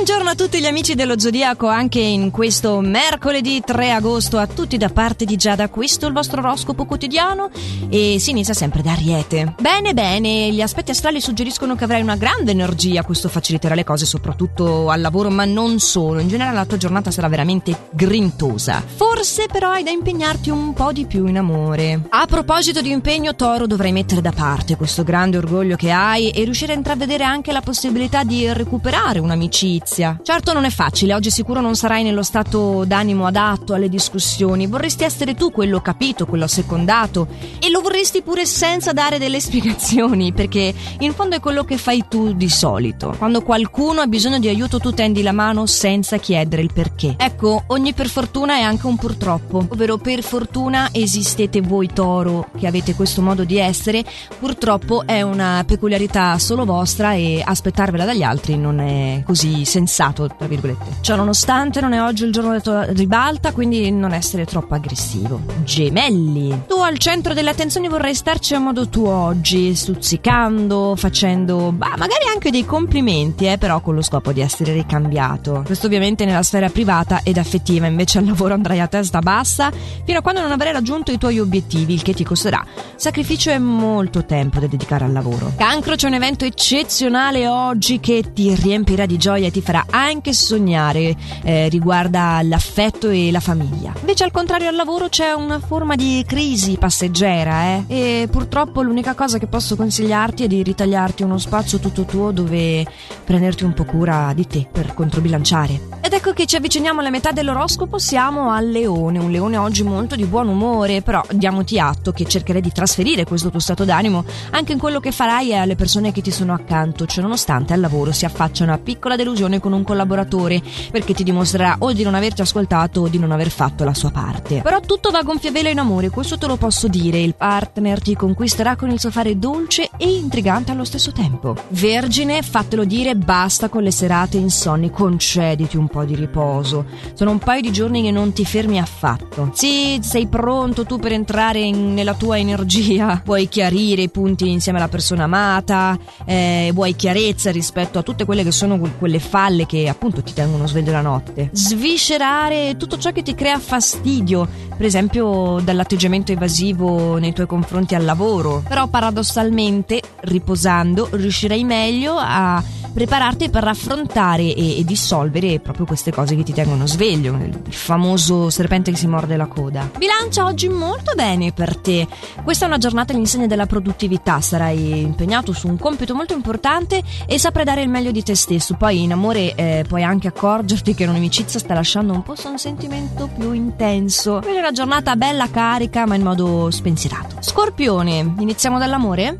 Buongiorno a tutti gli amici dello Zodiaco, anche in questo mercoledì 3 agosto, a tutti da parte di Giada. Questo è il vostro oroscopo quotidiano e si inizia sempre da Ariete. Bene, bene, gli aspetti astrali suggeriscono che avrai una grande energia, questo faciliterà le cose soprattutto al lavoro, ma non solo. In generale la tua giornata sarà veramente grintosa. Forse però hai da impegnarti un po' di più in amore. A proposito di impegno, Toro, dovrai mettere da parte questo grande orgoglio che hai e riuscire a intravedere anche la possibilità di recuperare un'amicizia amicizia. Certo non è facile, oggi sicuro non sarai nello stato d'animo adatto alle discussioni, vorresti essere tu quello capito, quello secondato e lo vorresti pure senza dare delle spiegazioni, perché in fondo è quello che fai tu di solito. Quando qualcuno ha bisogno di aiuto tu tendi la mano senza chiedere il perché. Ecco, ogni per fortuna è anche un purtroppo, ovvero per fortuna esistete voi toro che avete questo modo di essere, purtroppo è una peculiarità solo vostra e aspettarvela dagli altri non è così semplice sensato, tra virgolette. Ciò nonostante non è oggi il giorno della ribalta, quindi non essere troppo aggressivo. Gemelli. Tu al centro delle attenzioni vorrei starci a modo tuo oggi, stuzzicando, facendo, bah, magari anche dei complimenti, eh, però con lo scopo di essere ricambiato. Questo ovviamente nella sfera privata ed affettiva, invece al lavoro andrai a testa bassa fino a quando non avrai raggiunto i tuoi obiettivi, il che ti costerà sacrificio e molto tempo da dedicare al lavoro. Cancro c'è un evento eccezionale oggi che ti riempirà di gioia e ti farà anche sognare eh, riguarda l'affetto e la famiglia. Invece al contrario al lavoro c'è una forma di crisi passeggera eh? e purtroppo l'unica cosa che posso consigliarti è di ritagliarti uno spazio tutto tuo dove prenderti un po' cura di te per controbilanciare. Ed ecco che ci avviciniamo alla metà dell'oroscopo, siamo al leone, un leone oggi molto di buon umore, però diamoti atto che cercherai di trasferire questo tuo stato d'animo anche in quello che farai alle persone che ti sono accanto, cioè nonostante al lavoro si affaccia una piccola delusione con un collaboratore perché ti dimostrerà o di non averti ascoltato o di non aver fatto la sua parte. Però tutto va a gonfia vela in amore, questo te lo posso dire, il partner ti conquisterà con il suo fare dolce e intrigante allo stesso tempo. Vergine, fatelo dire, basta con le serate insonni, concediti un po' di riposo. Sono un paio di giorni che non ti fermi affatto. Sì, sei pronto tu per entrare in, nella tua energia. Vuoi chiarire i punti insieme alla persona amata, eh, vuoi chiarezza rispetto a tutte quelle che sono quelle falle che appunto ti tengono sveglio la notte. Sviscerare tutto ciò che ti crea fastidio, per esempio dall'atteggiamento evasivo nei tuoi confronti al lavoro. Però paradossalmente, riposando, riuscirai meglio a prepararti per affrontare e, e dissolvere proprio queste cose che ti tengono sveglio, il famoso serpente che si morde la coda. Bilancia oggi molto bene per te. Questa è una giornata all'insegna della produttività, sarai impegnato su un compito molto importante e saprai dare il meglio di te stesso. Poi in amore eh, puoi anche accorgerti che un'amicizia sta lasciando un po' su un sentimento più intenso. Quindi è una giornata bella carica ma in modo spensierato. Scorpione, iniziamo dall'amore?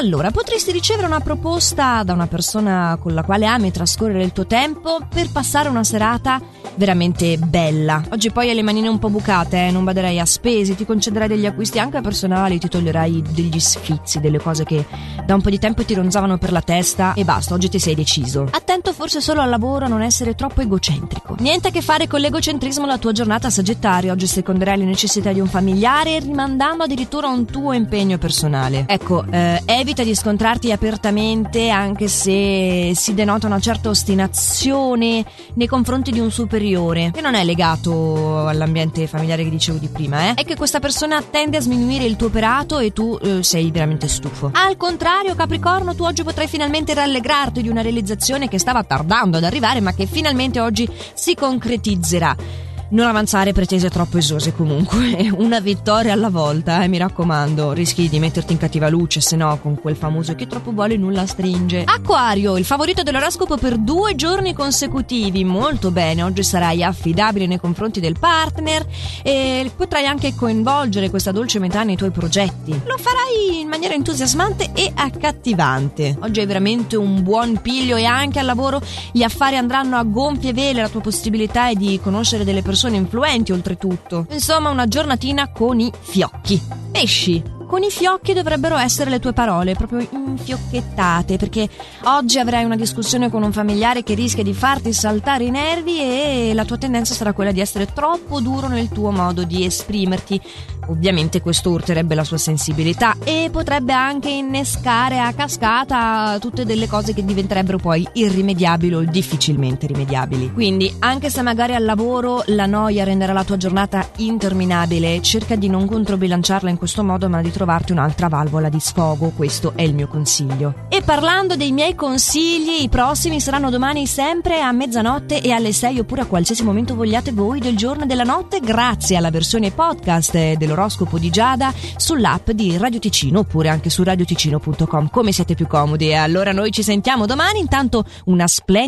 Allora, potresti ricevere una proposta da una persona con la quale ami trascorrere il tuo tempo per passare una serata veramente bella. Oggi poi hai le manine un po' bucate, eh? non baderai a spese, ti concederai degli acquisti anche personali, ti toglierai degli sfizi, delle cose che da un po' di tempo ti ronzavano per la testa e basta, oggi ti sei deciso. Attento forse solo al lavoro a non essere troppo egocentrico. Niente a che fare con l'egocentrismo la tua giornata sagittario, oggi seconderai le necessità di un familiare rimandando addirittura un tuo impegno personale. Ecco, eh, evita di scontrarti apertamente anche se si denota una certa ostinazione nei confronti di un superiore, che non è legato all'ambiente familiare che dicevo di prima, eh? è che questa persona tende a sminuire il tuo operato e tu eh, sei veramente stufo. Al contrario, Capricorno, tu oggi potrai finalmente rallegrarti di una realizzazione che stava tardando ad arrivare, ma che finalmente oggi si concretizzerà. Non avanzare pretese troppo esose comunque, una vittoria alla volta, eh, mi raccomando, rischi di metterti in cattiva luce, se no con quel famoso che troppo vuole nulla stringe. Acquario, il favorito dell'oroscopo per due giorni consecutivi, molto bene, oggi sarai affidabile nei confronti del partner e potrai anche coinvolgere questa dolce metà nei tuoi progetti. Lo farai in maniera entusiasmante e accattivante. Oggi hai veramente un buon piglio e anche al lavoro gli affari andranno a gonfie vele, la tua possibilità è di conoscere delle persone influenti oltretutto. Insomma, una giornatina con i fiocchi. Pesci, con i fiocchi dovrebbero essere le tue parole, proprio infiocchettate, perché oggi avrai una discussione con un familiare che rischia di farti saltare i nervi e la tua tendenza sarà quella di essere troppo duro nel tuo modo di esprimerti. Ovviamente questo urterebbe la sua sensibilità e potrebbe anche innescare a cascata tutte delle cose che diventerebbero poi irrimediabili o difficilmente rimediabili. Quindi, anche se magari al lavoro la noia renderà la tua giornata interminabile, cerca di non controbilanciarla in questo modo, ma di trovarti un'altra valvola di sfogo. Questo è il mio consiglio. E parlando dei miei consigli, i prossimi saranno domani sempre a mezzanotte e alle 6 oppure a qualsiasi momento vogliate voi del giorno e della notte, grazie alla versione podcast dell'oroscopo l'oroscopo di Giada sull'app di Radio Ticino oppure anche su radioticino.com come siete più comodi. E allora noi ci sentiamo domani, intanto una splendida